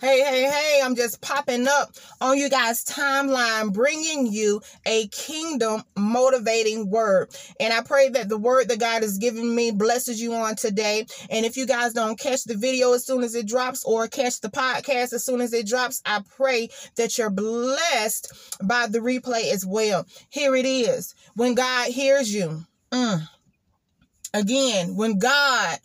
Hey, hey, hey, I'm just popping up on you guys' timeline, bringing you a kingdom motivating word. And I pray that the word that God has given me blesses you on today. And if you guys don't catch the video as soon as it drops or catch the podcast as soon as it drops, I pray that you're blessed by the replay as well. Here it is. When God hears you, mm, again, when God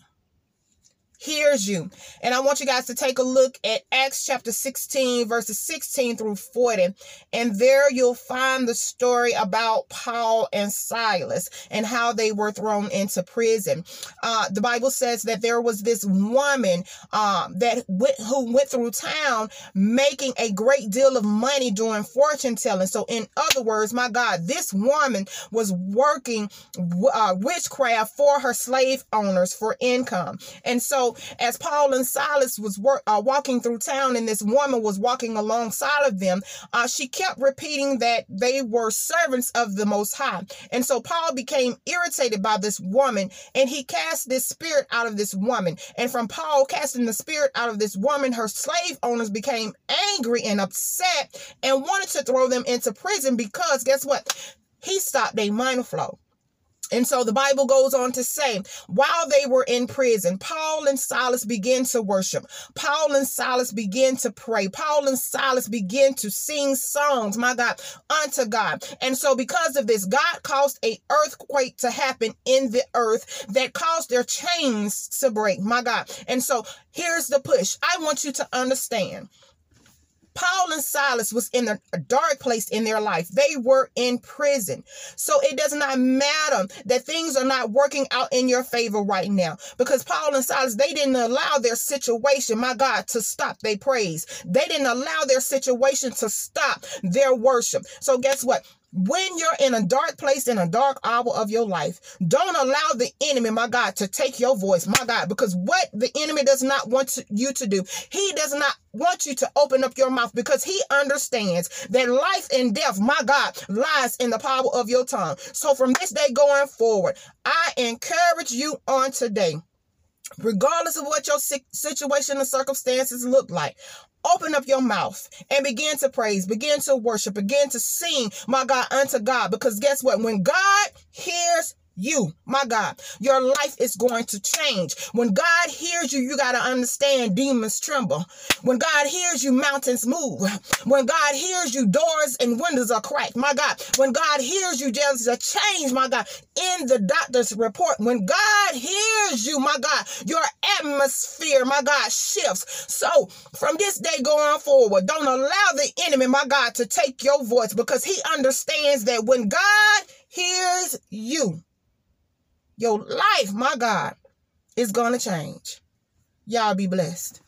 hears you. And I want you guys to take a look at Acts chapter 16, verses 16 through 40. And there you'll find the story about Paul and Silas and how they were thrown into prison. Uh, the Bible says that there was this woman um, that went, who went through town making a great deal of money doing fortune telling. So, in other words, my God, this woman was working uh, witchcraft for her slave owners for income. And so as Paul and Silas was work, uh, walking through town and this woman was walking alongside of them, uh, she kept repeating that they were servants of the Most High. And so Paul became irritated by this woman and he cast this spirit out of this woman. And from Paul casting the spirit out of this woman, her slave owners became angry and upset and wanted to throw them into prison because guess what? He stopped their money flow. And so the Bible goes on to say, while they were in prison, Paul and Silas began to worship. Paul and Silas began to pray. Paul and Silas began to sing songs, my God, unto God. And so because of this, God caused a earthquake to happen in the earth that caused their chains to break, my God. And so here's the push. I want you to understand Paul and Silas was in a dark place in their life. They were in prison. So it does not matter that things are not working out in your favor right now because Paul and Silas, they didn't allow their situation, my God, to stop their praise. They didn't allow their situation to stop their worship. So guess what? When you're in a dark place in a dark hour of your life, don't allow the enemy, my God, to take your voice, my God, because what the enemy does not want you to do, he does not want you to open up your mouth because he understands that life and death, my God, lies in the power of your tongue. So from this day going forward, I encourage you on today regardless of what your situation and circumstances look like Open up your mouth and begin to praise, begin to worship, begin to sing, my God, unto God. Because guess what? When God hears you, my God, your life is going to change. When God hears you, you got to understand demons tremble. When God hears you, mountains move. When God hears you, doors and windows are cracked, my God. When God hears you, there's a change, my God, in the doctor's report. When God hears you, my God, your atmosphere, my God, shifts. So from this day going forward, don't allow the enemy, my God, to take your voice because he understands that when God hears you, your life, my God, is going to change. Y'all be blessed.